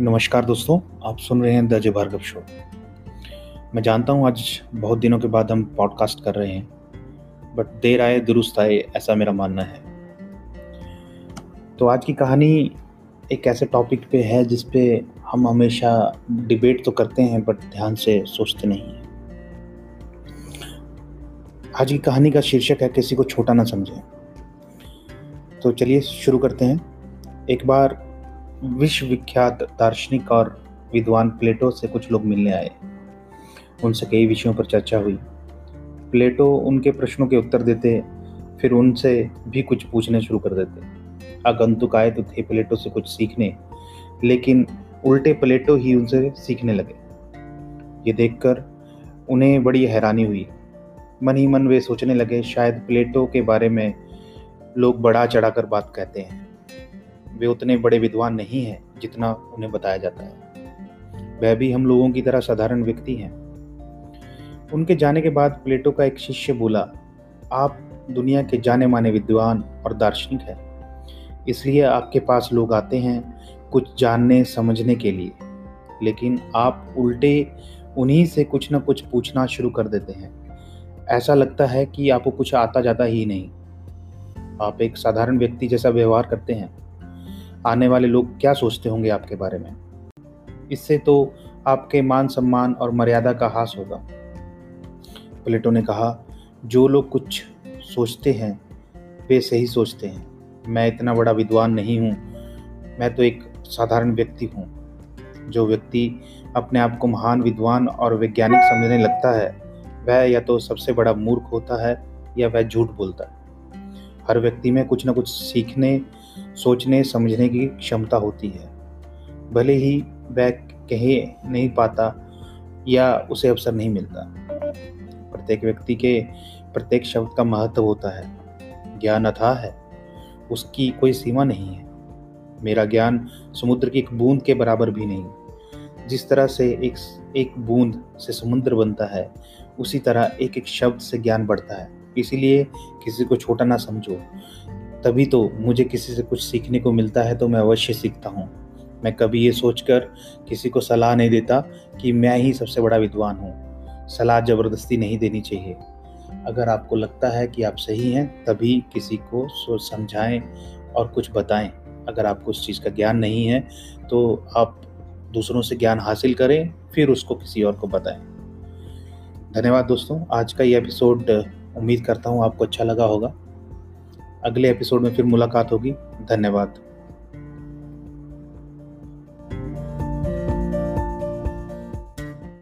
नमस्कार दोस्तों, आप सुन रहे हैं द जय भार्गव शो। मैं जानता हूँ आज बहुत दिनों के बाद हम पॉडकास्ट कर रहे हैं बट देर आए, दुरुस्त आए, ऐसा मेरा मानना है। तो आज की कहानी एक ऐसे टॉपिक पे है जिस पे हम हमेशा डिबेट तो करते हैं बट ध्यान से सोचते नहीं हैं। आज की कहानी का शीर्षक है, किसी को छोटा ना समझें। तो चलिए शुरू करते हैं। एक बार विश्वविख्यात दार्शनिक और विद्वान प्लेटो से कुछ लोग मिलने आए। उनसे कई विषयों पर चर्चा हुई। प्लेटो उनके प्रश्नों के उत्तर देते, फिर उनसे भी कुछ पूछने शुरू कर देते। आगंतुक आए तो थे प्लेटो से कुछ सीखने, लेकिन उल्टे प्लेटो ही उनसे सीखने लगे। ये देखकर उन्हें बड़ी हैरानी हुई। मन ही मन वे सोचने लगे, शायद प्लेटो के बारे में लोग बड़ा चढ़ाकर बात कहते हैं। वे उतने बड़े विद्वान नहीं हैं जितना उन्हें बताया जाता है। वह भी हम लोगों की तरह साधारण व्यक्ति हैं। उनके जाने के बाद प्लेटो का एक शिष्य बोला, आप दुनिया के जाने माने विद्वान और दार्शनिक हैं। इसलिए आपके पास लोग आते हैं कुछ जानने, समझने के लिए। लेकिन आप उल्टे उन्हीं से कुछ ना कुछ पूछना शुरू कर देते हैं। ऐसा लगता है कि आपको कुछ आता जाता ही नहीं। आप एक साधारण व्यक्ति जैसा व्यवहार करते हैं। आने वाले लोग क्या सोचते होंगे आपके बारे में? इससे तो आपके मान सम्मान और मर्यादा का हास होगा। प्लेटो ने कहा, जो लोग कुछ सोचते हैं, वे सही सोचते हैं। मैं इतना बड़ा विद्वान नहीं हूँ। मैं तो एक साधारण व्यक्ति हूँ। जो व्यक्ति अपने आप को महान विद्वान और वैज्ञानिक समझने लगता है, वह या तो सबसे बड़ा मूर्ख होता है या वह झूठ बोलता है। हर व्यक्ति में कुछ ना कुछ सीखने सोचने, समझने की क्षमता होती है। भले ही वह कहे नहीं पाता या उसे अवसर नहीं मिलता, प्रत्येक व्यक्ति के प्रत्येक शब्द का महत्व होता है। ज्ञान अथा है, उसकी कोई सीमा नहीं है। मेरा ज्ञान समुद्र की एक बूंद के बराबर भी नहीं। जिस तरह से एक एक बूंद से समुद्र बनता है, उसी तरह एक एक शब्द से ज्ञान बढ़ता है। इसीलिए किसी को छोटा ना समझो। तभी तो मुझे किसी से कुछ सीखने को मिलता है तो मैं अवश्य सीखता हूँ। मैं कभी ये सोचकर किसी को सलाह नहीं देता कि मैं ही सबसे बड़ा विद्वान हूँ। सलाह ज़बरदस्ती नहीं देनी चाहिए। अगर आपको लगता है कि आप सही हैं, तभी किसी को सोच समझाएँ और कुछ बताएँ। अगर आपको उस चीज़ का ज्ञान नहीं है तो आप दूसरों से ज्ञान हासिल करें, फिर उसको किसी और को बताएँ। धन्यवाद दोस्तों, आज का ये एपिसोड, उम्मीद करता हूँ आपको अच्छा लगा होगा। अगले एपिसोड में फिर मुलाकात होगी। धन्यवाद।